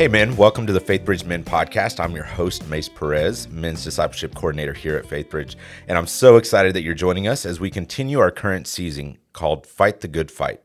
Hey, men, welcome to the FaithBridge Men podcast. I'm your host, Mace Perez, men's discipleship coordinator here at FaithBridge. And I'm so excited that you're joining us as we continue our current season called Fight the Good Fight.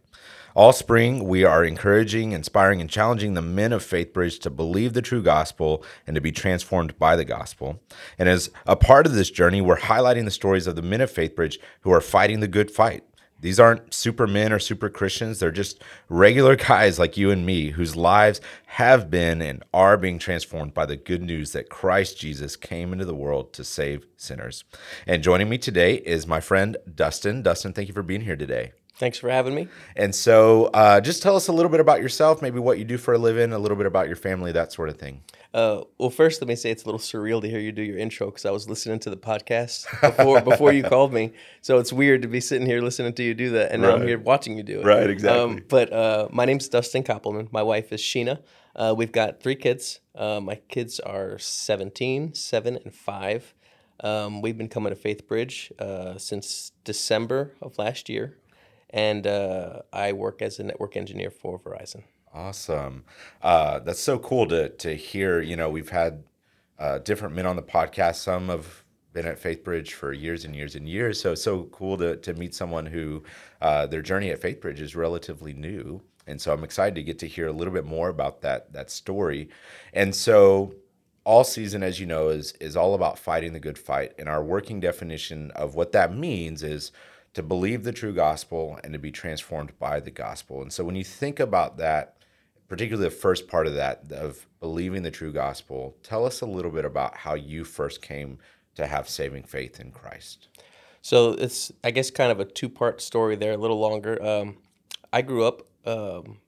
All spring, we are encouraging, inspiring, and challenging the men of FaithBridge to believe the true gospel and to be transformed by the gospel. And as a part of this journey, we're highlighting the stories of the men of FaithBridge who are fighting the good fight. These aren't supermen or super Christians. They're just regular guys like you and me whose lives have been and are being transformed by the good news that Christ Jesus came into the world to save sinners. And joining me today is my friend Dustin. Dustin, thank you for being here today. Thanks for having me. And so, uh, just tell us a little bit about yourself, maybe what you do for a living, a little bit about your family, that sort of thing. Uh, well, first, let me say it's a little surreal to hear you do your intro because I was listening to the podcast before before you called me. So it's weird to be sitting here listening to you do that, and now. I'm here watching you do it. Right, exactly. Um, but uh, my name's Dustin Koppelman. My wife is Sheena. Uh, we've got three kids. Uh, my kids are 17, 7, and 5. Um, we've been coming to Faith Bridge uh, since December of last year and uh, I work as a network engineer for Verizon. Awesome. Uh, that's so cool to to hear. You know, we've had uh, different men on the podcast. Some have been at FaithBridge for years and years and years. So it's so cool to to meet someone who uh, their journey at FaithBridge is relatively new. And so I'm excited to get to hear a little bit more about that that story. And so all season, as you know, is is all about fighting the good fight. And our working definition of what that means is to believe the true gospel and to be transformed by the gospel. And so when you think about that, particularly the first part of that, of believing the true gospel, tell us a little bit about how you first came to have saving faith in Christ. So it's, I guess, kind of a two part story there, a little longer. Um, I grew up um,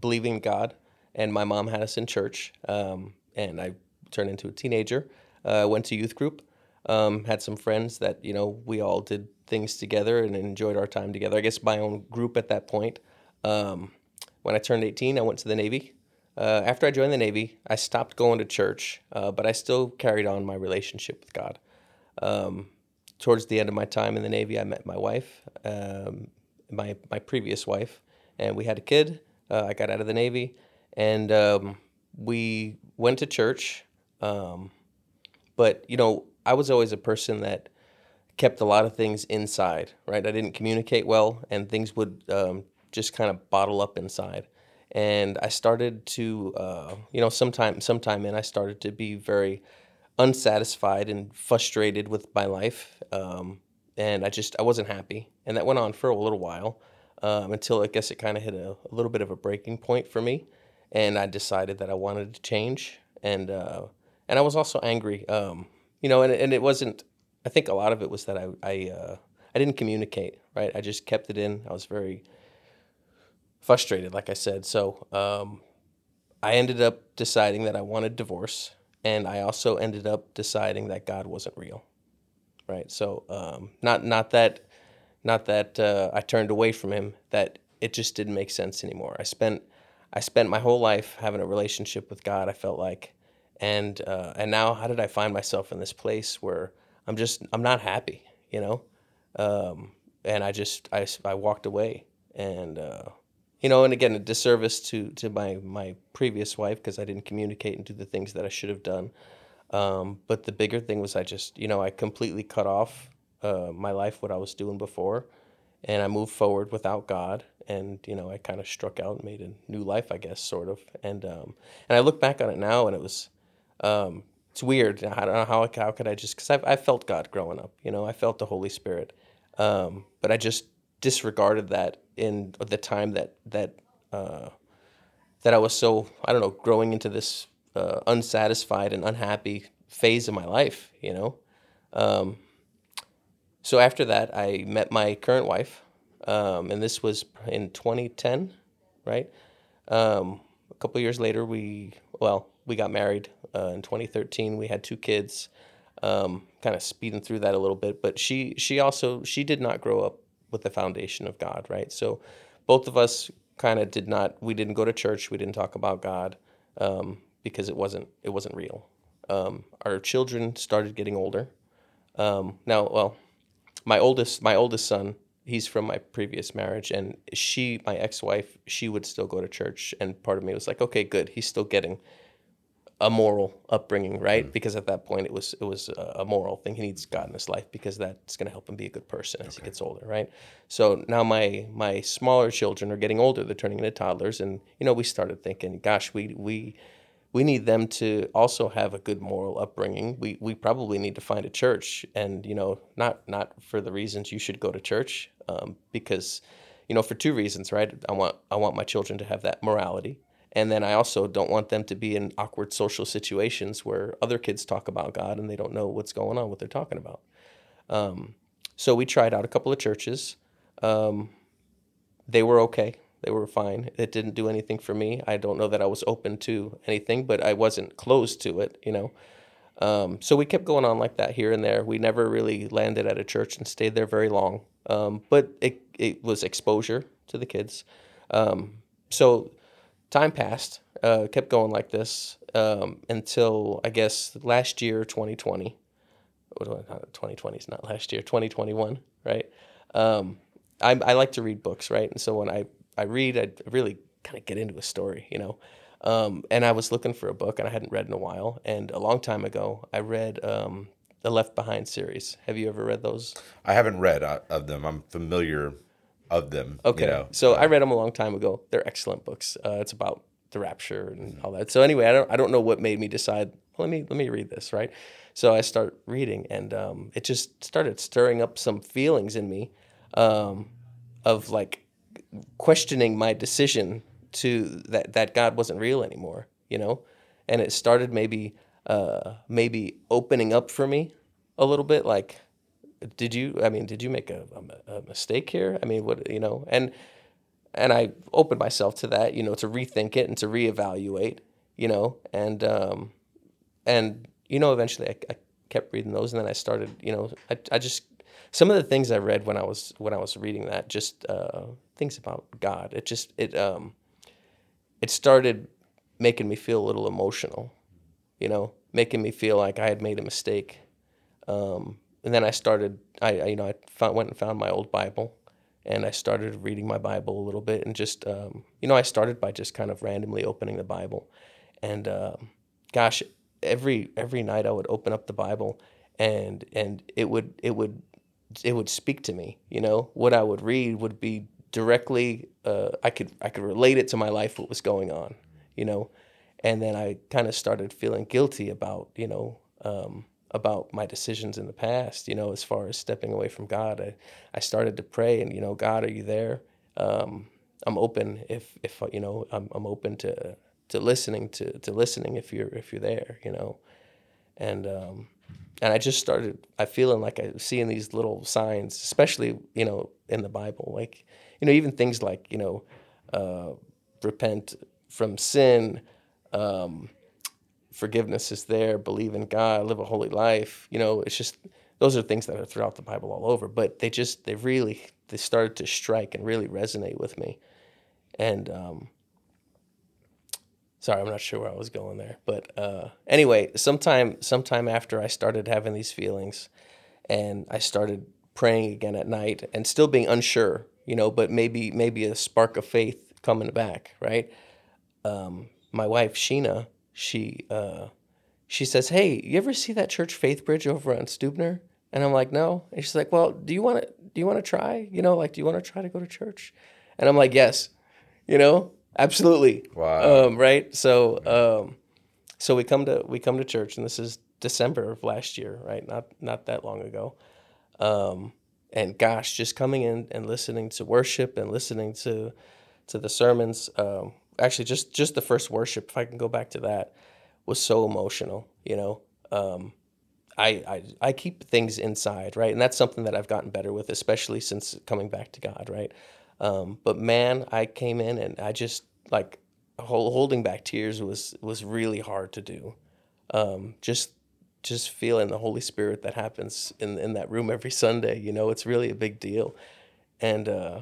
believing God, and my mom had us in church, um, and I turned into a teenager. Uh, went to youth group, um, had some friends that you know we all did things together and enjoyed our time together. I guess my own group at that point. Um, when I turned 18, I went to the Navy. Uh, after I joined the Navy, I stopped going to church, uh, but I still carried on my relationship with God. Um, towards the end of my time in the Navy, I met my wife, um, my my previous wife, and we had a kid. Uh, I got out of the Navy, and um, we went to church. Um, but you know, I was always a person that kept a lot of things inside, right? I didn't communicate well, and things would um, just kind of bottle up inside. And I started to, uh, you know, sometime, sometime in, I started to be very unsatisfied and frustrated with my life. Um, and I just, I wasn't happy. And that went on for a little while um, until I guess it kind of hit a, a, little bit of a breaking point for me. And I decided that I wanted to change. And, uh, and I was also angry, um, you know, and, and it wasn't, I think a lot of it was that I I uh, I didn't communicate right. I just kept it in. I was very frustrated, like I said. So um, I ended up deciding that I wanted divorce, and I also ended up deciding that God wasn't real. Right. So um, not not that not that uh, I turned away from Him. That it just didn't make sense anymore. I spent I spent my whole life having a relationship with God. I felt like, and uh, and now how did I find myself in this place where I'm just I'm not happy, you know, um, and I just I, I walked away, and uh, you know, and again a disservice to to my my previous wife because I didn't communicate and do the things that I should have done. Um, but the bigger thing was I just you know I completely cut off uh, my life what I was doing before, and I moved forward without God, and you know I kind of struck out and made a new life I guess sort of, and um, and I look back on it now and it was. Um, it's weird. I don't know how how could I just because I I felt God growing up. You know, I felt the Holy Spirit, um, but I just disregarded that in the time that that uh, that I was so I don't know growing into this uh, unsatisfied and unhappy phase of my life. You know, um, so after that I met my current wife, um, and this was in 2010, right? Um, a couple years later, we well we got married uh, in 2013. We had two kids. Um, kind of speeding through that a little bit, but she she also she did not grow up with the foundation of God, right? So both of us kind of did not. We didn't go to church. We didn't talk about God um, because it wasn't it wasn't real. Um, our children started getting older. Um, now, well, my oldest my oldest son he's from my previous marriage and she my ex-wife she would still go to church and part of me was like okay good he's still getting a moral upbringing, right? Because at that point it was it was a moral thing. He needs God in his life because that's going to help him be a good person as he gets older, right? So now my my smaller children are getting older. They're turning into toddlers, and you know we started thinking, gosh, we we we need them to also have a good moral upbringing. We we probably need to find a church, and you know not not for the reasons you should go to church, um, because you know for two reasons, right? I want I want my children to have that morality and then I also don't want them to be in awkward social situations where other kids talk about God and they don't know what's going on, what they're talking about. Um, so we tried out a couple of churches. Um, they were okay. They were fine. It didn't do anything for me. I don't know that I was open to anything, but I wasn't closed to it, you know. Um, so we kept going on like that here and there. We never really landed at a church and stayed there very long. Um, but it, it was exposure to the kids. Um, so time passed, uh, kept going like this um, until I guess last year, 2020. 2020 is not last year, 2021, right? Um, I, I like to read books, right? And so when I, I read, I really kind of get into a story, you know. Um, and I was looking for a book and I hadn't read in a while. And a long time ago, I read um, the Left Behind series. Have you ever read those? I haven't read uh, of them. I'm familiar of them. Okay. You know. So I read them a long time ago. They're excellent books. Uh, it's about the rapture and all that. So anyway, I don't I don't know what made me decide. Let me let me read this, right? So I start reading, and um, it just started stirring up some feelings in me um, of like questioning my decision to that that God wasn't real anymore, you know, and it started maybe uh, maybe opening up for me a little bit, like did you i mean did you make a, a, mistake here? I mean what you know and and i opened myself to that you know to rethink it and to reevaluate you know and um and you know eventually I, I kept reading those and then i started you know I, I just some of the things i read when i was when i was reading that just uh things about god it just it um it started making me feel a little emotional you know making me feel like i had made a mistake um and then I started. I, I you know I found, went and found my old Bible, and I started reading my Bible a little bit, and just um, you know I started by just kind of randomly opening the Bible, and uh, gosh, every every night I would open up the Bible, and and it would it would it would speak to me. You know what I would read would be directly. Uh, I could I could relate it to my life. What was going on, you know, and then I kind of started feeling guilty about you know. Um, about my decisions in the past, you know, as far as stepping away from God. I, I started to pray and, you know, God, are you there? Um, I'm open if, if, you know, I'm, I'm open to, to listening to, to listening if you're, if you're there, you know? And, um, and I just started, I feeling like I seeing these little signs, especially, you know, in the Bible, like, you know, even things like, you know, uh, repent from sin, um, forgiveness is there, believe in God, live a holy life. You know, it's just those are things that are throughout the Bible all over. But they just they really they started to strike and really resonate with me. And um, sorry, I'm not sure where I was going there. But uh, anyway, sometime sometime after I started having these feelings, and I started praying again at night, and still being unsure, you know, but maybe maybe a spark of faith coming back, right? Um, my wife Sheena she uh, she says, "Hey, you ever see that church Faith Bridge over on Stubner?" And I'm like, "No." And she's like, "Well, do you want to do you want to try? You know, like, do you want to try to go to church?" And I'm like, "Yes." You know, absolutely. Wow. Um, right. So um, so we come to we come to church, and this is December of last year, right? Not not that long ago. Um, and gosh, just coming in and listening to worship and listening to to the sermons. Um, actually just just the first worship, if I can go back to that, was so emotional. You know, um, I, I I keep things inside, right, and that's something that I've gotten better with, especially since coming back to God, right. Um, but man, I came in and I just like holding back tears was was really hard to do. Um, just just feeling the Holy Spirit that happens in in that room every Sunday, you know, it's really a big deal, and. Uh,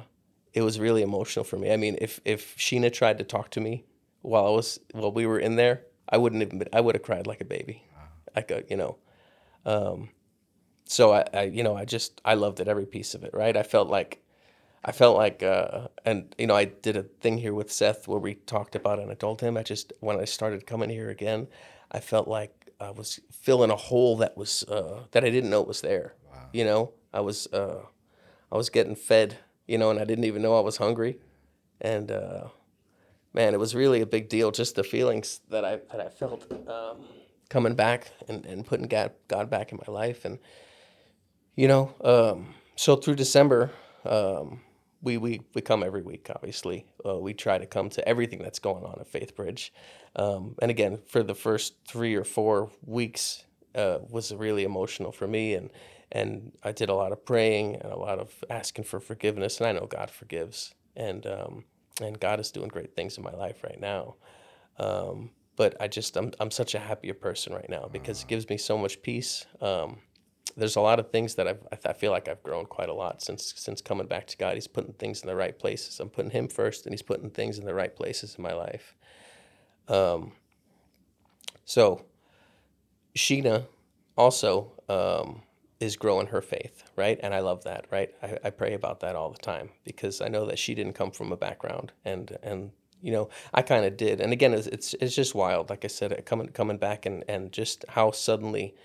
it was really emotional for me. I mean, if if Sheena tried to talk to me while I was while we were in there, I wouldn't have been, I would have cried like a baby. I could, you know. Um, so I, I, you know, I just I loved it every piece of it. Right? I felt like I felt like, uh, and you know, I did a thing here with Seth where we talked about it, and I told him I just when I started coming here again, I felt like I was filling a hole that was uh, that I didn't know was there. You know, I was uh, I was getting fed, you know, and I didn't even know I was hungry, and uh, man, it was really a big deal. Just the feelings that I that I felt um, coming back and, and putting God God back in my life, and you know, um, so through December, um, we, we we come every week. Obviously, uh, we try to come to everything that's going on at Faith Bridge, um, and again, for the first three or four weeks, uh, was really emotional for me, and and I did a lot of praying and a lot of asking for forgiveness, and I know God forgives, and um, and God is doing great things in my life right now. Um, but I just I'm I'm such a happier person right now because it gives me so much peace. Um, there's a lot of things that I've, I feel like I've grown quite a lot since since coming back to God. He's putting things in the right places. I'm putting Him first, and He's putting things in the right places in my life. Um, so, Sheena also um, is growing her faith, right? And I love that, right? I, I pray about that all the time because I know that she didn't come from a background, and and you know I kind of did. And again, it's, it's it's just wild. Like I said, coming coming back and and just how suddenly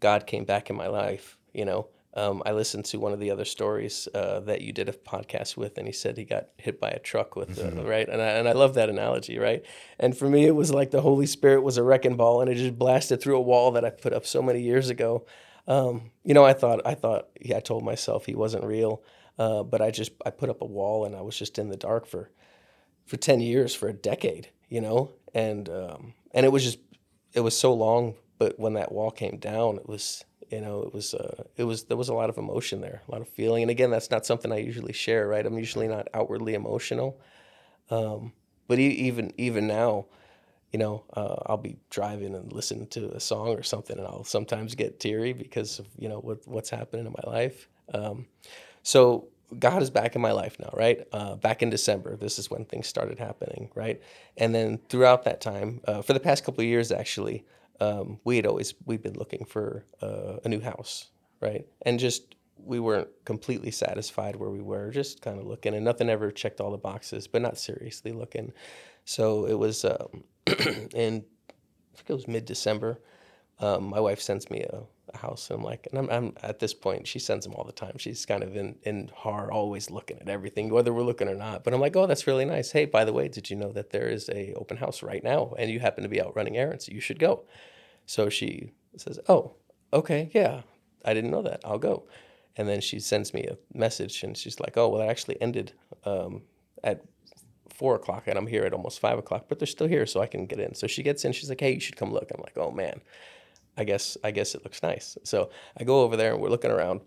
God came back in my life. You know, um, I listened to one of the other stories uh, that you did a podcast with, and he said he got hit by a truck with uh, mm-hmm. right, and I, and I love that analogy, right? And for me, it was like the Holy Spirit was a wrecking ball, and it just blasted through a wall that I put up so many years ago. Um, you know, I thought, I thought, yeah, I told myself he wasn't real, uh, but I just I put up a wall, and I was just in the dark for for ten years, for a decade, you know, and um, and it was just it was so long, but when that wall came down, it was you know it was uh, it was there was a lot of emotion there, a lot of feeling, and again, that's not something I usually share, right? I'm usually not outwardly emotional, um, but even even now you know, uh, I'll be driving and listening to a song or something, and I'll sometimes get teary because of you know what what's happening in my life. Um, so God is back in my life now, right? Uh, back in December, this is when things started happening, right? And then throughout that time, uh, for the past couple of years, actually, um, we had always we've been looking for uh, a new house, right? And just we weren't completely satisfied where we were, just kind of looking, and nothing ever checked all the boxes, but not seriously looking. So it was um, in I think it was mid December. Um, my wife sends me a, a, house, and I'm like, and I'm, I'm, at this point, she sends them all the time. She's kind of in in har, always looking at everything, whether we're looking or not. But I'm like, oh, that's really nice. Hey, by the way, did you know that there is a open house right now, and you happen to be out running errands? You should go. So she says, oh, okay, yeah, I didn't know that. I'll go. And then she sends me a message, and she's like, oh, well, it actually ended um, at four o'clock and I'm here at almost five o'clock, but they're still here, so I can get in. So she gets in. She's like, "Hey, you should come look." I'm like, "Oh man, I guess I guess it looks nice." So I go over there and we're looking around,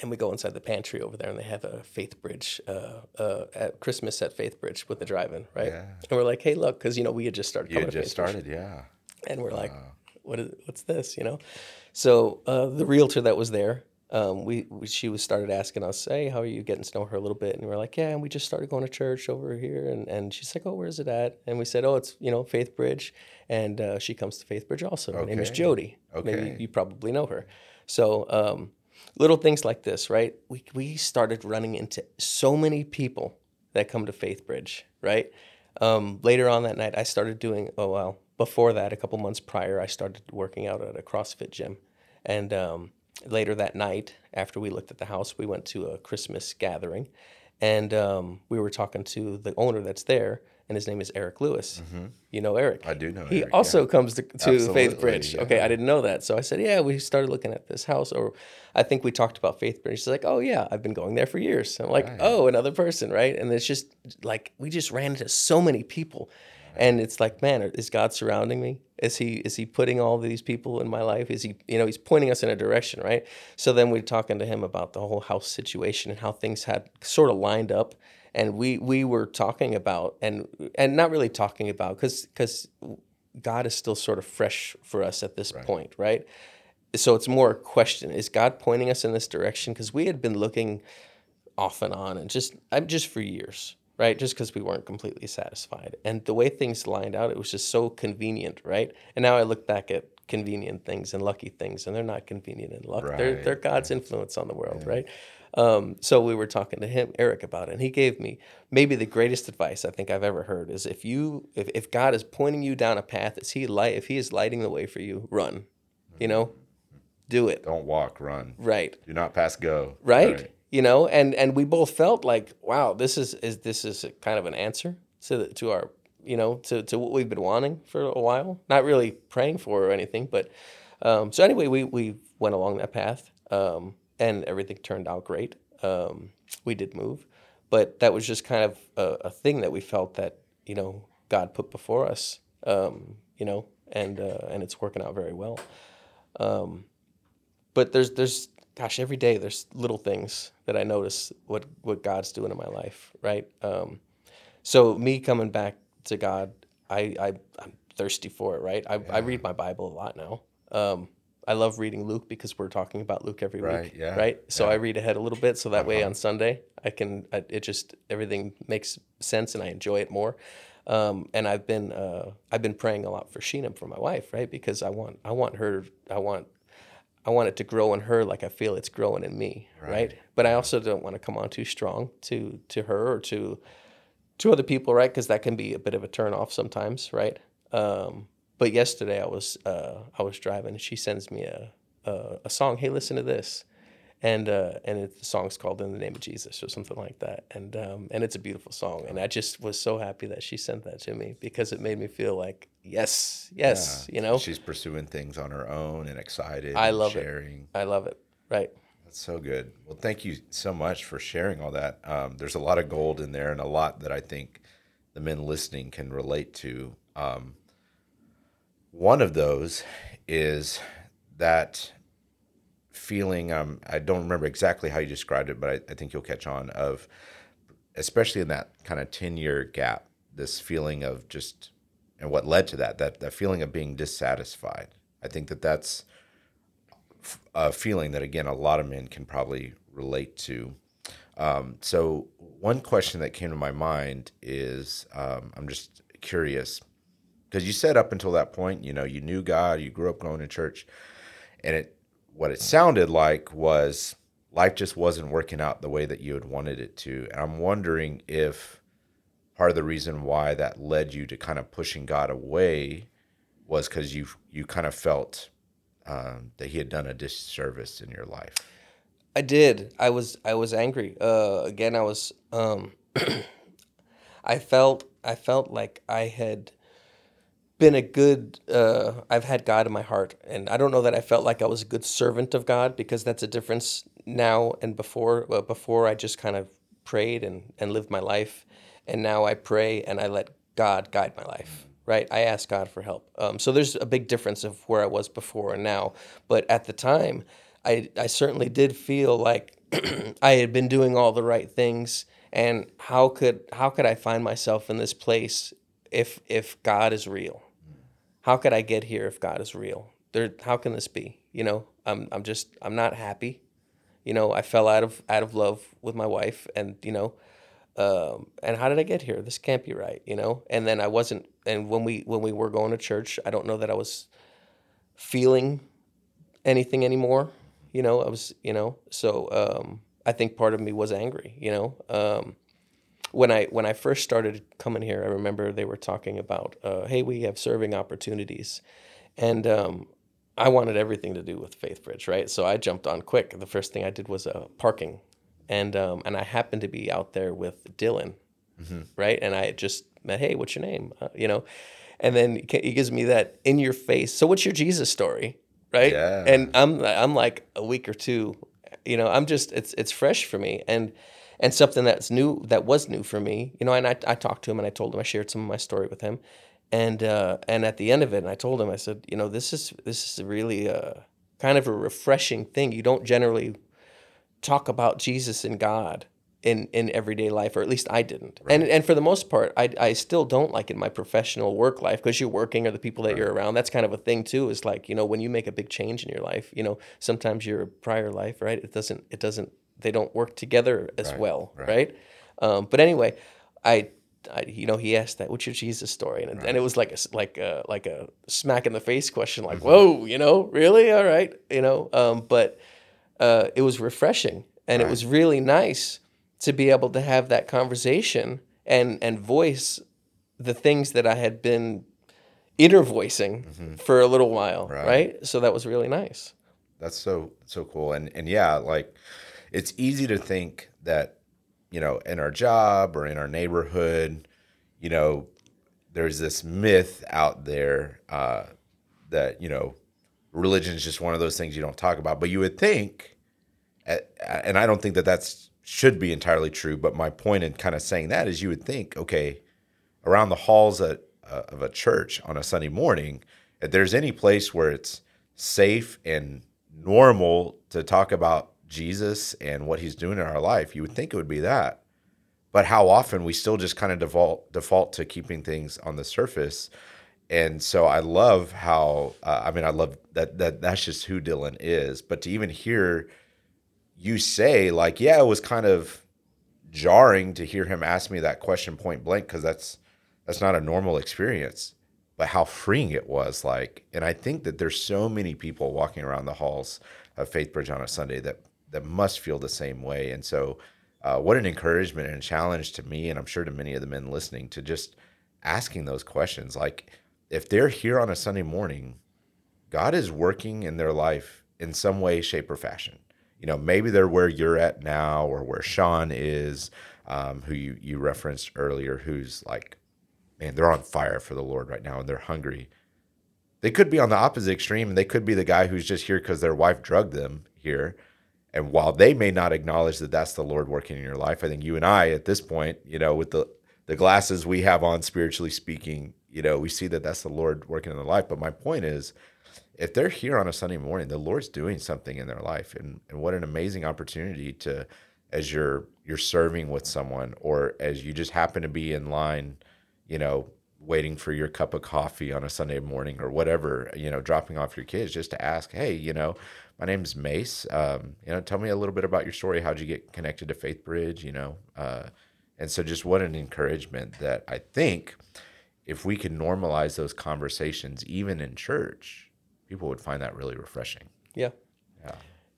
and we go inside the pantry over there, and they have a Faith Bridge uh, uh, at Christmas at Faith Bridge with the drive-in, right? Yeah. And we're like, "Hey, look," because you know we had just started. You had just started, Bridge. yeah. And we're wow. like, "What is what's this?" You know. So uh, the realtor that was there um, we, we, she was started asking us, hey, how are you getting to know her a little bit? And we are like, yeah, and we just started going to church over here. And, and she's like, oh, where's it at? And we said, oh, it's, you know, Faith Bridge. And uh, she comes to Faith Bridge also. Her name is Jody. Okay. Maybe you probably know her. So um, little things like this, right? We, we started running into so many people that come to Faith Bridge, right? Um, later on that night, I started doing, oh, well, before that, a couple months prior, I started working out at a CrossFit gym. And, um, later that night, after we looked at the house, we went to a Christmas gathering, and um, we were talking to the owner that's there, and his name is Eric Lewis. Mm-hmm. You know Eric. I do know. He Eric, also yeah. comes to, to Faith Bridge. Yeah. Okay, I didn't know that, so I said, "Yeah, we started looking at this house," or I think we talked about Faith Bridge. She's like, "Oh yeah, I've been going there for years." I'm like, right. "Oh, another person, right?" And it's just like we just ran into so many people and it's like man is god surrounding me? Is he is he putting all these people in my life? Is he you know he's pointing us in a direction right? So then we're talking to him about the whole house situation and how things had sort of lined up. And we we were talking about and and not really talking about because because god is still sort of fresh for us at this right. point right? So it's more a question is god pointing us in this direction? Because we had been looking off and on and just i'm just for years right? Just because we weren't completely satisfied. And the way things lined out, it was just so convenient, right? And now I look back at convenient things and lucky things, and they're not convenient and luck. Right. They're, they're God's influence on the world, yeah. right? Um, so we were talking to him, Eric, about it, and he gave me maybe the greatest advice I think I've ever heard is if you if, if God is pointing you down a path, is he light if he is lighting the way for you, run. You know? Do it. Don't walk, run. Right. Do not pass go. Right. You know, and and we both felt like, wow, this is is this is kind of an answer to the, to our you know to, to what we've been wanting for a while. Not really praying for or anything, but um, so anyway, we we went along that path, um, and everything turned out great. Um, we did move, but that was just kind of a, a, thing that we felt that you know God put before us, um, you know, and uh, and it's working out very well. Um, but there's there's gosh every day there's little things that I notice what what God's doing in my life, right? Um, so me coming back to God, I, I I'm thirsty for it, right? I, yeah. I read my Bible a lot now. Um, I love reading Luke because we're talking about Luke every right, week, yeah, right? So yeah. I read ahead a little bit, so that uh-huh. way on Sunday I can. I, it just everything makes sense and I enjoy it more. Um, and I've been uh, I've been praying a lot for Sheena for my wife, right? Because I want I want her I want I want it to grow in her like I feel it's growing in me, right? right? But I also don't want to come on too strong to to her or to to other people, right? Because that can be a bit of a turn off sometimes, right? Um, but yesterday I was uh, I was driving and she sends me a, a, a song. Hey, listen to this, and uh, and it, the song's called "In the Name of Jesus" or something like that. And um, and it's a beautiful song. And I just was so happy that she sent that to me because it made me feel like yes, yes, yeah. you know, she's pursuing things on her own and excited. I love sharing. it. I love it. Right. That's so good. Well, thank you so much for sharing all that. Um, there's a lot of gold in there and a lot that I think the men listening can relate to. Um, one of those is that feeling. Um, I don't remember exactly how you described it, but I, I think you'll catch on. Of especially in that kind of ten year gap, this feeling of just and what led to that that that feeling of being dissatisfied. I think that that's a feeling that again a lot of men can probably relate to. Um, so one question that came to my mind is um, I'm just curious because you said up until that point, you know, you knew God, you grew up going to church, and it what it sounded like was life just wasn't working out the way that you had wanted it to. And I'm wondering if part of the reason why that led you to kind of pushing God away was because you you kind of felt um, that He had done a disservice in your life. I did. I was I was angry. Uh, again, I was. Um, I felt I felt like I had been a good uh, i've had god in my heart and i don't know that i felt like i was a good servant of god because that's a difference now and before well, before i just kind of prayed and, and lived my life and now i pray and i let god guide my life right? I ask god for help. Um, so there's a big difference of where i was before and now but at the time i, I certainly did feel like i had been doing all the right things and how could how could i find myself in this place if if god is real how could I get here if God is real? There, how can this be? You know, I'm, I'm just, I'm not happy. You know, I fell out of, out of love with my wife, and you know, um, and how did I get here? This can't be right. You know, and then I wasn't. And when we, when we were going to church, I don't know that I was feeling anything anymore. You know, I was, you know, so um, I think part of me was angry. You know, um, when I when I first started coming here, I remember they were talking about, uh, hey, we have serving opportunities, and um, I wanted everything to do with FaithBridge, right? So I jumped on quick. The first thing I did was uh, parking, and um, and I happened to be out there with Dylan, mm-hmm. right? And I just met, hey, what's your name? Uh, you know, and then he gives me that in your face. So what's your Jesus story, right? Yeah. And I'm I'm like a week or two, you know, I'm just it's it's fresh for me, and and something that's new that was new for me you know and i, I talked to him and i told him i shared some of my story with him and uh, and at the end of it and i told him i said you know this is this is really a, kind of a refreshing thing you don't generally talk about jesus and god in, in everyday life, or at least I didn't. Right. And and for the most part, I, I still don't like in my professional work life because you're working or the people that right. you're around. That's kind of a thing too. Is like you know when you make a big change in your life, you know sometimes your prior life, right? It doesn't it doesn't they don't work together as right, well, right? right? Um, but anyway, I, I, you know, he asked that, "What's your Jesus story?" And, right. and it was like a like a like a smack in the face question, like, mm-hmm. "Whoa, you know, really? All right, you know." Um, but uh, it was refreshing, and it was really nice to be able to have that conversation and and voice the things that I had been inner voicing for a little while, right. So that was really nice. That's so so cool. And and yeah, like it's easy to think that, you know, in our job or in our neighborhood, you know, there's this myth out there uh, that, you know, religion is just one of those things you don't talk about. But you would think, and I don't think that that's should be entirely true. But my point in kind of saying that is, you would think, okay, around the halls uh, of a church on a Sunday morning, if there's any place where it's safe and normal to talk about Jesus and what He's doing in our life, you would think it would be that. But how often we still just kind of default default to keeping things on the surface, and so I love how uh, I mean I love that that that's just who Dylan is. But to even hear you say like, yeah, it was kind of jarring to hear him ask me that question point blank because that's that's not a normal experience but how freeing it was like and i think that there's so many people walking around the halls of faithbridge on a sunday that that must feel the same way and so uh, what an encouragement and challenge to me and i'm sure to many of the men listening to just asking those questions like if they're here on a sunday morning God is working in their life in some way, shape, or fashion. You know, maybe they're where you're at now, or where Sean is, um, who you you referenced earlier, who's like, man, they're on fire for the Lord right now, and they're hungry. They could be on the opposite extreme, and they could be the guy who's just here because their wife drugged them here. And while they may not acknowledge that that's the Lord working in your life, I think you and I, at this point, you know, with the the glasses we have on, spiritually speaking, you know, we see that that's the Lord working in their life. But my point is, if they're here on a Sunday morning, the Lord's doing something in their life, and and what an amazing opportunity to, as you're you're serving with someone, or as you just happen to be in line, you know, waiting for your cup of coffee on a Sunday morning or whatever, you know, dropping off your kids, just to ask, hey, you know, my name's Mace. Um, you know, tell me a little bit about your story. How'd you get connected to Faith Bridge? You know, uh, and so just what an encouragement that I think if we could normalize those conversations, even in church, people would find that really refreshing. Yeah. Yeah.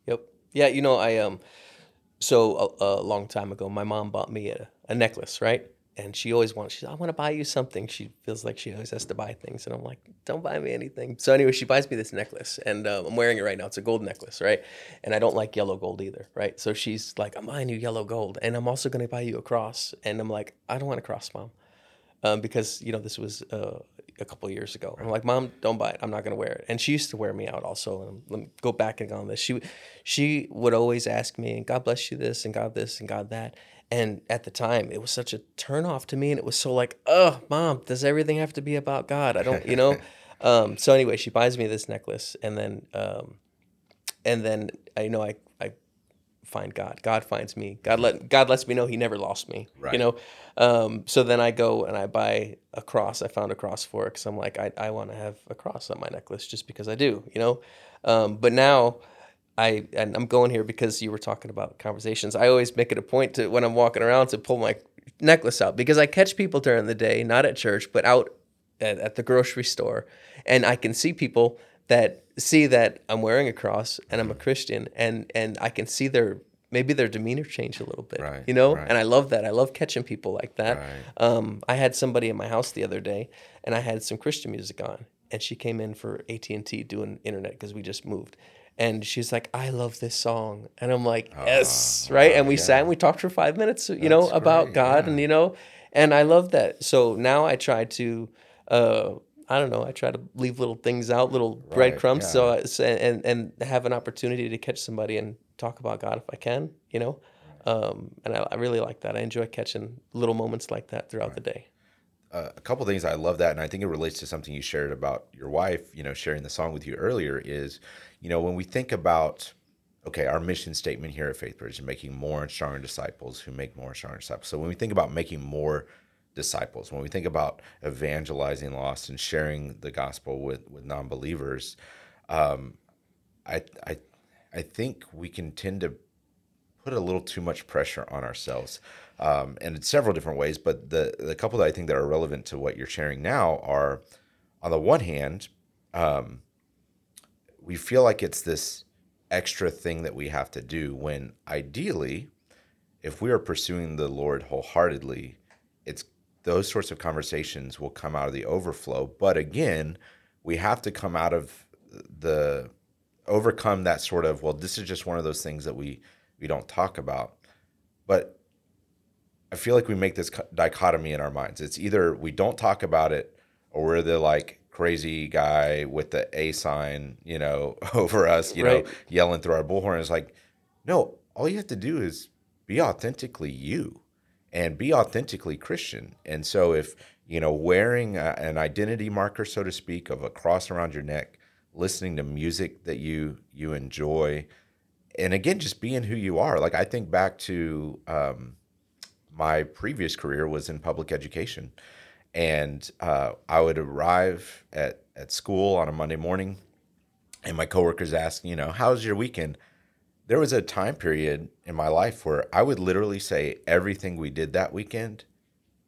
Yep. Yeah. You know, I um, so a, a long time ago, my mom bought me a, a necklace, right? And she always wants. She's, I want to buy you something. She feels like she always has to buy things, and I'm like, don't buy me anything. So anyway, she buys me this necklace, and uh, I'm wearing it right now. It's a gold necklace, right? And I don't like yellow gold either, right? So she's like, I'm buying you yellow gold, and I'm also going to buy you a cross. And I'm like, I don't want a cross, mom um, because you know this was uh, a couple years ago. I'm like, Mom, don't buy it. I'm not gonna wear it. And she used to wear me out also. And let me go back and on this. She she would always ask me, and God bless you this, and God this, and God that. And at the time, it was such a turnoff to me, and it was so like, oh, Mom, does everything have to be about God? I don't, you know. um, so anyway, she buys me this necklace, and then um, and then I know I I find God. God finds me. God let God lets me know He never lost me. Right. You know. Um, so then I go and I buy a cross. I found a cross for it because I'm like I I want to have a cross on my necklace just because I do. You know. Um, but now. I and I'm going here because you were talking about conversations. I always make it a point to when I'm walking around to pull my necklace out because I catch people during the day, not at church, but out at, at the grocery store, and I can see people that see that I'm wearing a cross and I'm a Christian, and and I can see their maybe their demeanor change a little bit, Right, you know. right. And I love that. I love catching people like that. Right. Um, I had somebody in my house the other day, and I had some Christian music on, and she came in for AT and T doing internet because we just moved. And she's like, "I love this song," and I'm like, "Yes, right." And we sat and we talked for five minutes, you know, Ah, about great, God, yeah. and you know, and I love that. So now I try to, uh, I don't know, I try to leave little things out, little breadcrumbs, so I, so- and and have an opportunity to catch somebody and talk about God if I can, you know. Um, and I, I really like that. I enjoy catching little moments like that throughout the day. uh, a couple things I love that, and I think it relates to something you shared about your wife. You know, sharing the song with you earlier is, you know, when we think about, okay, our mission statement here at FaithBridge is making more and stronger disciples who make more and stronger disciples. So when we think about making more disciples, when we think about evangelizing lost and sharing the gospel with with non-believers, um, I I I think we can tend to put a little too much pressure on ourselves um, and in several different ways but the the couple that i think that are relevant to what you're sharing now are on the one hand um, we feel like it's this extra thing that we have to do when ideally if we are pursuing the Lord wholeheartedly, it's those sorts of conversations will come out of the overflow. But again, we have to come out of the overcome that sort of well, this is just one of those things that we we don't talk about. But I feel like we make this dichotomy in our minds. It's either we don't talk about it or we're the like crazy guy with the A sign, you know, over us, you right. know, yelling through our bullhorn. It's like, no, all you have to do is be authentically you and be authentically Christian. And so if, you know, wearing a, an identity marker, so to speak, of a cross around your neck, listening to music that you you enjoy, and again, just being who you are. Like I think back to um, my previous career was in public education, and uh, I would arrive at at school on a Monday morning, and my coworkers ask, you know, how's your weekend? There was a time period in my life where I would literally say everything we did that weekend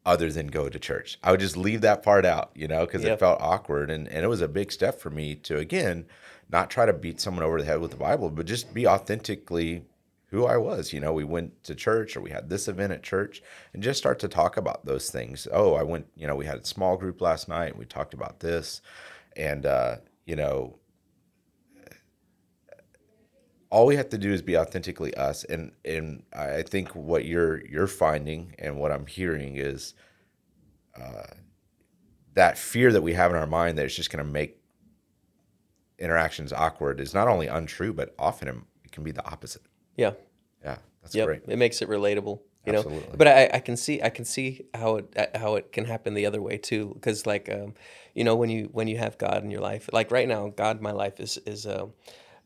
other than go to church. I would just leave that part out, you know, because yep. it felt awkward. And, and it was a big step for me to, again, not try to beat someone over the head with the Bible, but just be authentically who I was. You know, we went to church or we had this event at church and just start to talk about those things. Oh, I went, you know, we had a small group last night and we talked about this. And, uh, you know, all we have to do is be authentically us. And, and I think what you're, you're finding and what I'm hearing is, uh, that fear that we have in our mind that it's just going to make interactions awkward is not only untrue, but often it can be the opposite. Yeah. Yeah. That's yep. great. It makes it relatable. You Absolutely. know, but I, I can see I can see how it how it can happen the other way too. Because like, um, you know, when you when you have God in your life, like right now, God in my life is is uh,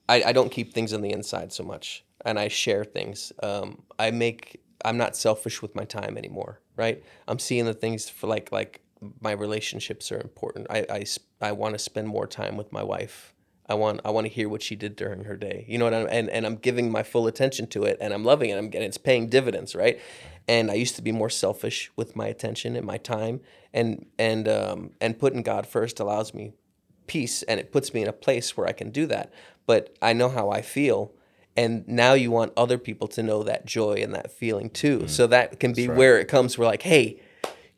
I I don't keep things on the inside so much, and I share things. Um, I make I'm not selfish with my time anymore. Right. I'm seeing the things for like like my relationships are important. I I, I want to spend more time with my wife I want I want to hear what she did during her day. You know what I'm and, and I'm giving my full attention to it and I'm loving it. I'm getting it's paying dividends, right? And I used to be more selfish with my attention and my time and and um and putting God first allows me peace and it puts me in a place where I can do that. But I know how I feel and now you want other people to know that joy and that feeling too. Mm. So that can be right. where it comes we're like, "Hey,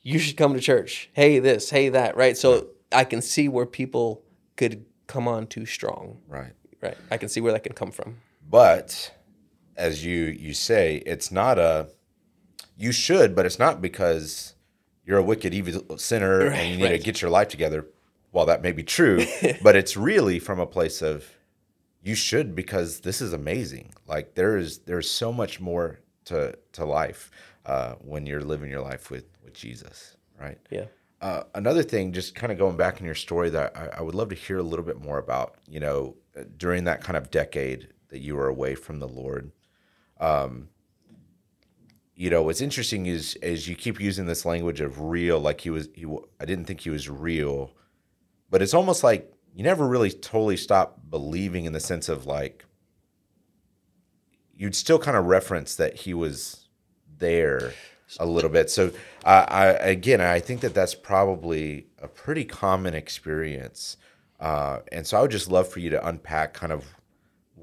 you should come to church. Hey, this, hey that," right? So I can see where people could come on too strong. Right. Right. I can see where that can come from. But as you you say, it's not a you should, but it's not because you're a wicked evil sinner right, and you need right. to get your life together. While that may be true, but it's really from a place of you should because this is amazing. Like there is there's so much more to to life uh, when you're living your life with with Jesus, right? Yeah. Uh, another thing, just kind of going back in your story, that I, I, would love to hear a little bit more about. You know, during that kind of decade that you were away from the Lord. Um, you know, what's interesting is as you keep using this language of real, like he was. He, I didn't think he was real, but it's almost like you never really totally stopped believing in the sense of like you'd still kind of reference that he was there a little bit. So, uh, I again, I think that that's probably a pretty common experience, uh, and so I would just love for you to unpack kind of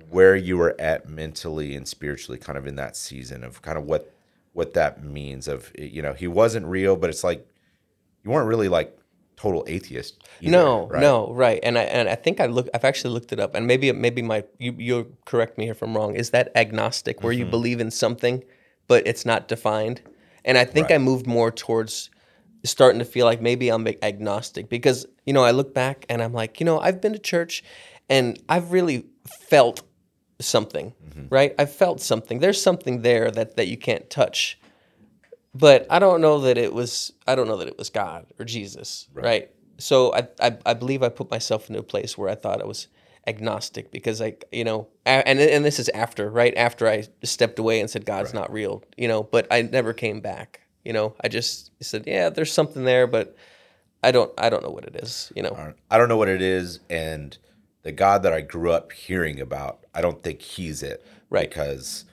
where you were at mentally and spiritually, kind of in that season of kind of what what that means. Of you know, he wasn't real, but it's like you weren't really like total atheist. Either, no, right? no, right. And I and I think I look. I've actually looked it up, and maybe maybe my you you correct me if I'm wrong. Is that agnostic, where mm-hmm. you believe in something, but it's not defined? And I think right. I moved more towards starting to feel like maybe I'm agnostic because, you know, I look back and I'm like, you know, I've been to church and I've really felt something, mm-hmm. right? I've felt something. There's something there that, that you can't touch. But I don't know that it was I don't know that it was God or Jesus, right? right? So I, I I believe I put myself into a place where I thought I was agnostic because I, you know, and and this is after, right after I stepped away and said God's right. not real, you know, but I never came back. You know, I just said, yeah, there's something there, but I don't, I don't know what it is. You know, I don't know what it is, and the God that I grew up hearing about, I don't think He's it, right? Because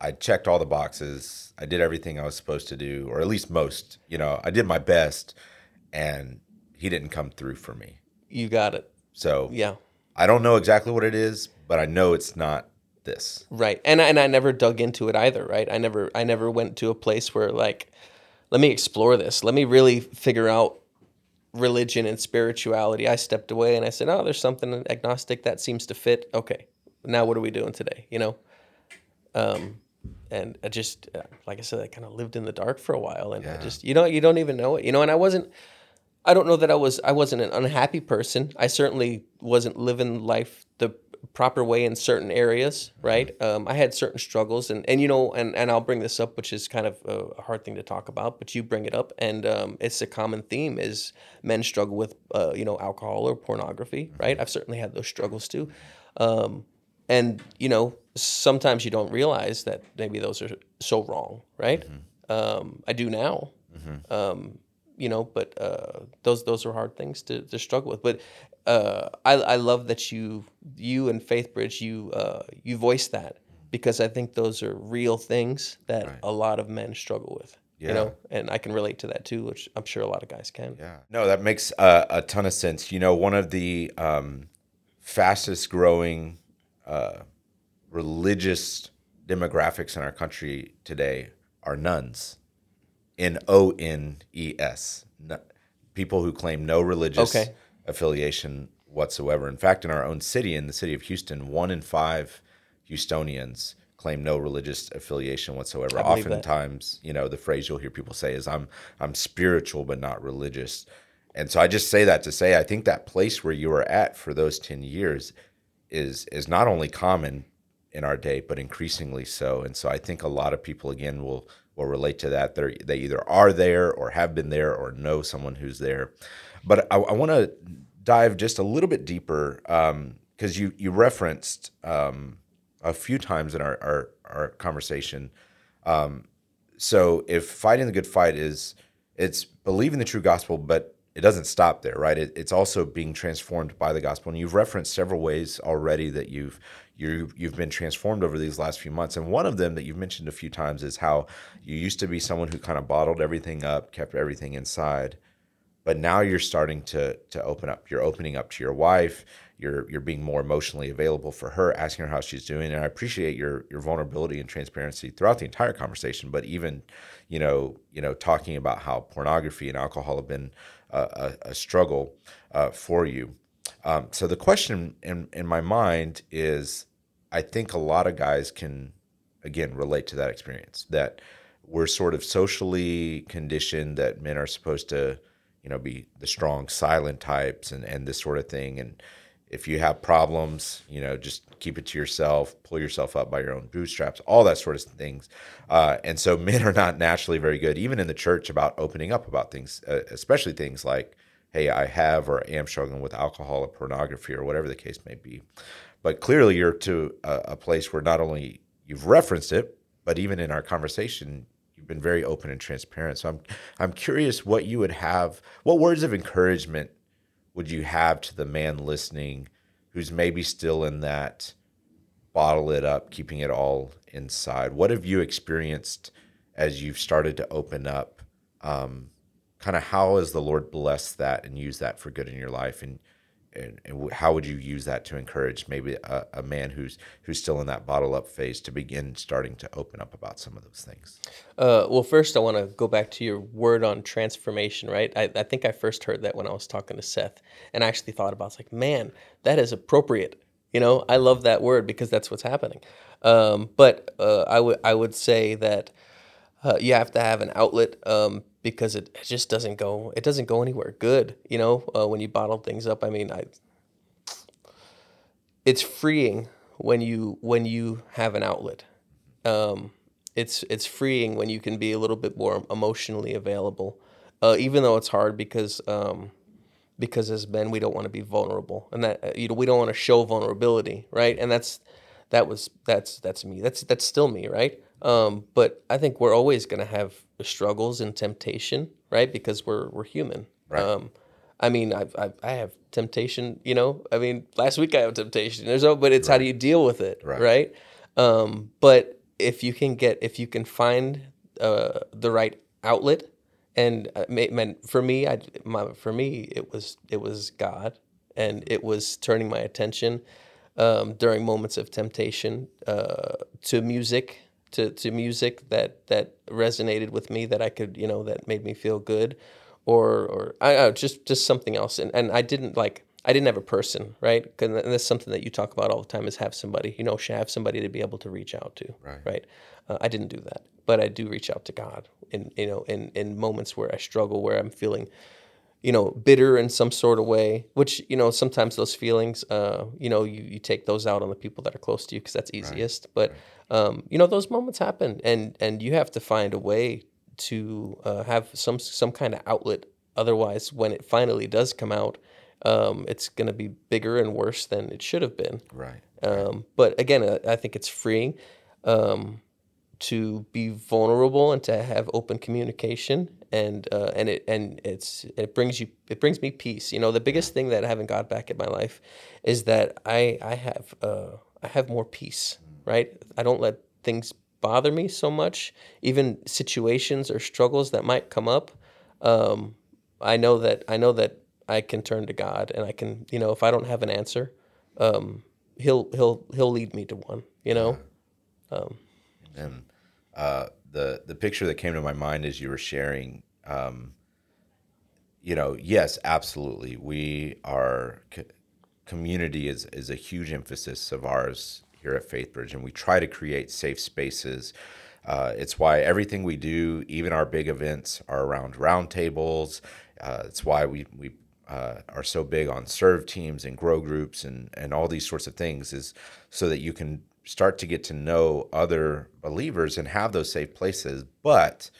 I checked all the boxes, I did everything I was supposed to do, or at least most. You know, I did my best, and He didn't come through for me. You got it. So yeah, I don't know exactly what it is, but I know it's not this. Right. And and I never dug into it either, right? I never I never went to a place where like let me explore this. Let me really figure out religion and spirituality. I stepped away and I said, "Oh, there's something agnostic that seems to fit." Okay. Now what are we doing today, you know? Um and I just uh, like I said I kind of lived in the dark for a while and I just you know you don't even know it. You know, and I wasn't I don't know that I was I wasn't an unhappy person. I certainly wasn't living life the proper way in certain areas, right? Um, I had certain struggles, and and you know, and and I'll bring this up, which is kind of a hard thing to talk about, but you bring it up, and um, it's a common theme is men struggle with uh, you know alcohol or pornography, right? I've certainly had those struggles too, um, and you know sometimes you don't realize that maybe those are so wrong, right? Um, I do now. Um, you know, but uh, those those are hard things to, to struggle with. But uh, I I love that you you and FaithBridge you uh, you voice that because I think those are real things that Right. a lot of men struggle with. Yeah. You know, and I can relate to that too, which I'm sure a lot of guys can. Yeah. No, that makes uh, a ton of sense. You know, one of the um, fastest growing uh, religious demographics in our country today are nones. N O N E S. People who claim no religious Okay. affiliation whatsoever. In fact, in our own city, in the city of Houston, one in five Houstonians claim no religious affiliation whatsoever. Believe that. Oftentimes, you know, the phrase you'll hear people say is I'm I'm spiritual but not religious. And so I just say that to say I think that place where you were at for those 10 years is is not only common in our day but increasingly so. And so I think a lot of people again will will relate to that. They they either are there or have been there or know someone who's there. But I, I want to dive just a little bit deeper because you you referenced um, a few times in our our, our conversation. Um, so if fighting the good fight is it's believing the true gospel, but it doesn't stop there, right? It, it's also being transformed by the gospel, and you've referenced several ways already that you've you you've been transformed over these last few months. And one of them that you've mentioned a few times is how you used to be someone who kind of bottled everything up, kept everything inside, but now you're starting to to open up. You're opening up to your wife. You're you're being more emotionally available for her, asking her how she's doing. And I appreciate your your vulnerability and transparency throughout the entire conversation. But even, you know, you know, talking about how pornography and alcohol have been a, a, struggle uh, for you. Um, so the question in in my mind is, I think a lot of guys can, again, relate to that experience that we're sort of socially conditioned that men are supposed to, you know, be the strong, silent types and, and this sort of thing. And if you have problems, you know, just keep it to yourself, pull yourself up by your own bootstraps, all that sort of things. Uh, and so men are not naturally very good, even in the church, about opening up about things, uh, especially things like, hey, I have or am struggling with alcohol or pornography or whatever the case may be. But clearly, you're to a, a place where not only you've referenced it, but even in our conversation, you've been very open and transparent. So I'm I'm curious what you would have, what words of encouragement would you have to the man listening who's maybe still in that bottle it up, keeping it all inside? What have you experienced as you've started to open up? Um, kind of how has the Lord blessed that and used that for good in your life? And and, and how would you use that to encourage maybe a, a man who's who's still in that bottle up phase to begin starting to open up about some of those things? Uh, well, first, I want to go back to your word on transformation, right? I, I think I first heard that when I was talking to Seth, and I actually thought about it. It's like, man, that is appropriate. You know, I love that word because that's what's happening. Um, but uh, I would I would say that uh, you have to have an outlet um, because it, it just doesn't go it doesn't go anywhere good. You know, uh, when you bottle things up. I mean, I it's freeing when you when you have an outlet. Um, it's it's freeing when you can be a little bit more emotionally available, uh, even though it's hard because um, because as men we don't want to be vulnerable and that uh, you know we don't want to show vulnerability, right? And that's that was that's that's me. That's that's still me, right? Um, but I think we're always going to have struggles and temptation, right? Because we're we're human. Right. Um, I mean, I've, I've I have temptation. You know, I mean, last week I have temptation. There's no, but it's how do you deal with it, Right. right? Um, but if you can get, if you can find uh, the right outlet, and uh, man, for me, I my, for me it was it was God and it was turning my attention um, during moments of temptation uh, to music, to, to music that that resonated with me, that I could, you know, that made me feel good, or or I, I just just something else. And and I didn't like I didn't have a person, right? And that's something that you talk about all the time is have somebody, you know, have somebody to be able to reach out to, Right. right? Uh, I didn't do that, but I do reach out to God in you know in in moments where I struggle, where I'm feeling you know, bitter in some sort of way, which, you know, sometimes those feelings, uh, you know, you, you take those out on the people that are close to you because that's easiest. But, um, you know, those moments happen and, and you have to find a way to uh, have some, some kind of outlet. Otherwise, when it finally does come out, um, it's going to be bigger and worse than it should have been. Right. Um, but again, I, I think it's freeing um, to be vulnerable and to have open communication, and uh, and it and it's it brings you it brings me peace. You know, the biggest thing that I haven't got back in my life is that I I have uh, I have more peace. Right, I don't let things bother me so much. Even situations or struggles that might come up, um, I know that I know that I can turn to God, and I can you know if I don't have an answer. Um, he'll he'll he'll lead me to one you know And uh, the the picture that came to my mind as you were sharing, um, you know, yes, absolutely, we are co- community is is a huge emphasis of ours here at FaithBridge, and we try to create safe spaces. Uh, it's why everything we do, even our big events, are around roundtables. Uh, it's why we we uh, are so big on serve teams and grow groups and and all these sorts of things, is so that you can start to get to know other believers and have those safe places. But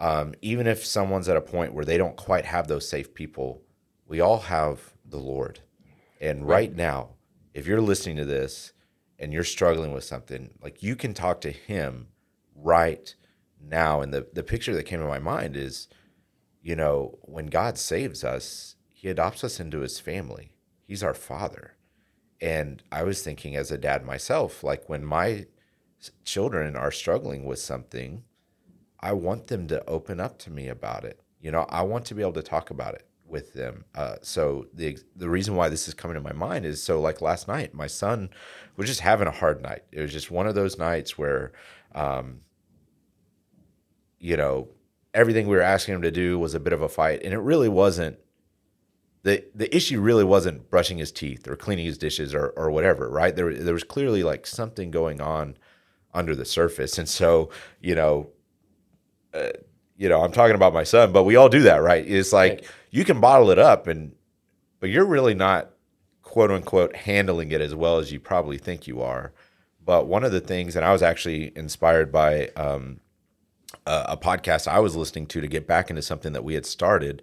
um, even if someone's at a point where they don't quite have those safe people, we all have the Lord. And right now, if you're listening to this and you're struggling with something, like you can talk to Him right now. And the, the picture that came to my mind is, you know, when God saves us, He adopts us into His family, He's our Father. And I was thinking as a dad myself, like when my children are struggling with something, I want them to open up to me about it. You know, I want to be able to talk about it with them. Uh, so the the reason why this is coming to my mind is so like last night, my son was just having a hard night. It was just one of those nights where, um, you know, everything we were asking him to do was a bit of a fight, and it really wasn't. The The issue really wasn't brushing his teeth or cleaning his dishes or or whatever, right? There there was clearly like something going on under the surface, and so you know you know, I'm talking about my son, but we all do that, right? It's like Right. you can bottle it up and but you're really not quote unquote handling it as well as you probably think you are. But one of the things, and I was actually inspired by um, a, a podcast I was listening to to get back into something that we had started.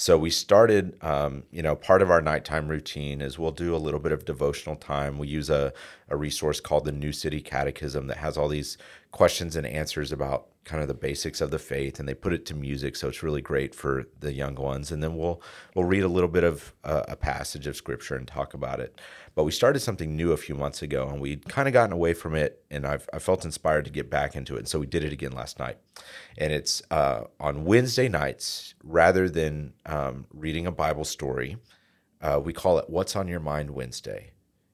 So we started, um, you know, part of our nighttime routine is we'll do a little bit of devotional time. We use a, a resource called the New City Catechism that has all these questions and answers about kind of the basics of the faith, and they put it to music, so it's really great for the young ones. And then we'll we'll read a little bit of uh, a passage of scripture and talk about it. But we started something new a few months ago, and we'd kind of gotten away from it, and I've I felt inspired to get back into it, and so we did it again last night. And it's uh, on Wednesday nights, rather than um, reading a Bible story, uh, we call it "What's on Your Mind Wednesday,"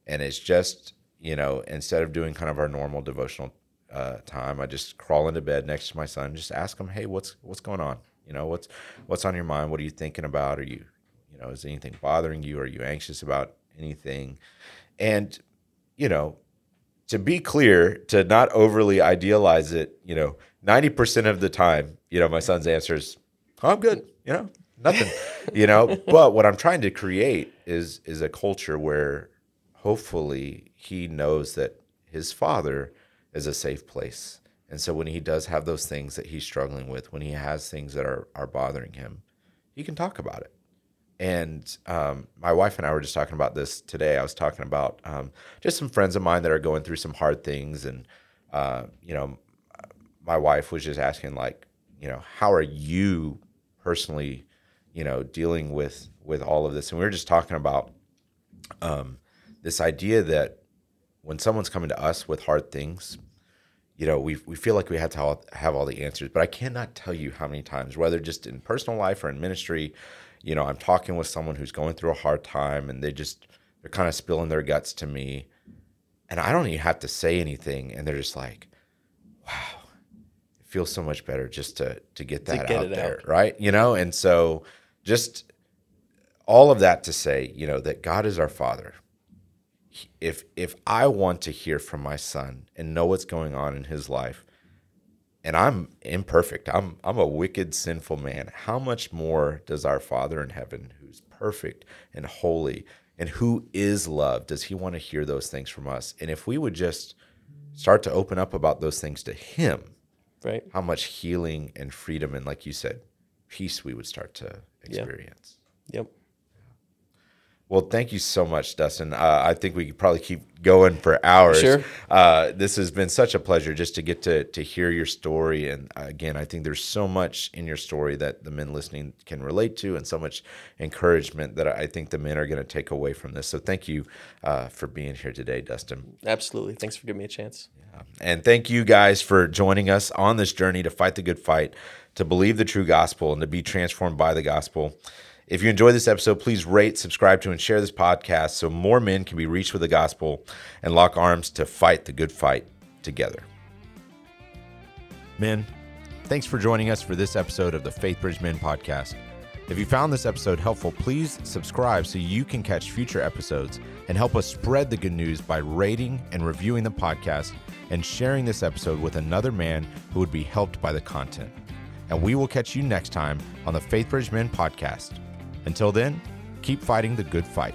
and it's just you know instead of doing kind of our normal devotional uh, time, I just crawl into bed next to my son, and just ask him, "Hey, what's what's going on? You know, what's what's on your mind? What are you thinking about? Are you you know, is anything bothering you? Are you anxious about anything?" And you know, to be clear, to not overly idealize it, you know, 90% of the time, you know, my son's answer is, oh, I'm good, you know, nothing, you know. But what I'm trying to create is is a culture where hopefully he knows that his father is a safe place. And so when he does have those things that he's struggling with, when he has things that are, are bothering him, he can talk about it. And um, my wife and I were just talking about this today. I was talking about um, just some friends of mine that are going through some hard things. And, uh, you know, my wife was just asking, like, you know, how are you personally, you know, dealing with with all of this? And we were just talking about um, this idea that when someone's coming to us with hard things, you know, we we feel like we have to all, have all the answers. But I cannot tell you how many times, whether just in personal life or in ministry, you know, I'm talking with someone who's going through a hard time and they just, they're kind of spilling their guts to me. And I don't even have to say anything. And they're just like, wow, it feels so much better just to, to get that get out there. out. Right. You know, and so just all of that to say, you know, that God is our father. If, if I want to hear from my son and know what's going on in his life, and I'm imperfect. I'm I'm a wicked, sinful man. How much more does our Father in heaven, who's perfect and holy and who is love, does he want to hear those things from us? And if we would just start to open up about those things to him, Right. how much healing and freedom and like you said, peace we would start to experience. Yep. Well, thank you so much, Dustin. Uh, I think we could probably keep going for hours. Sure. Uh, this has been such a pleasure just to get to to hear your story. And uh, again, I think there's so much in your story that the men listening can relate to, and so much encouragement that I think the men are going to take away from this. So thank you uh, for being here today, Dustin. Absolutely. Thanks for giving me a chance. And thank you guys for joining us on this journey to fight the good fight, to believe the true gospel, and to be transformed by the gospel. If you enjoyed this episode, please rate, subscribe to, and share this podcast so more men can be reached with the gospel and lock arms to fight the good fight together. Men, thanks for joining us for this episode of the Faith Bridge Men podcast. If you found this episode helpful, please subscribe so you can catch future episodes and help us spread the good news by rating and reviewing the podcast and sharing this episode with another man who would be helped by the content. And we will catch you next time on the Faith Bridge Men podcast. Until then, keep fighting the good fight.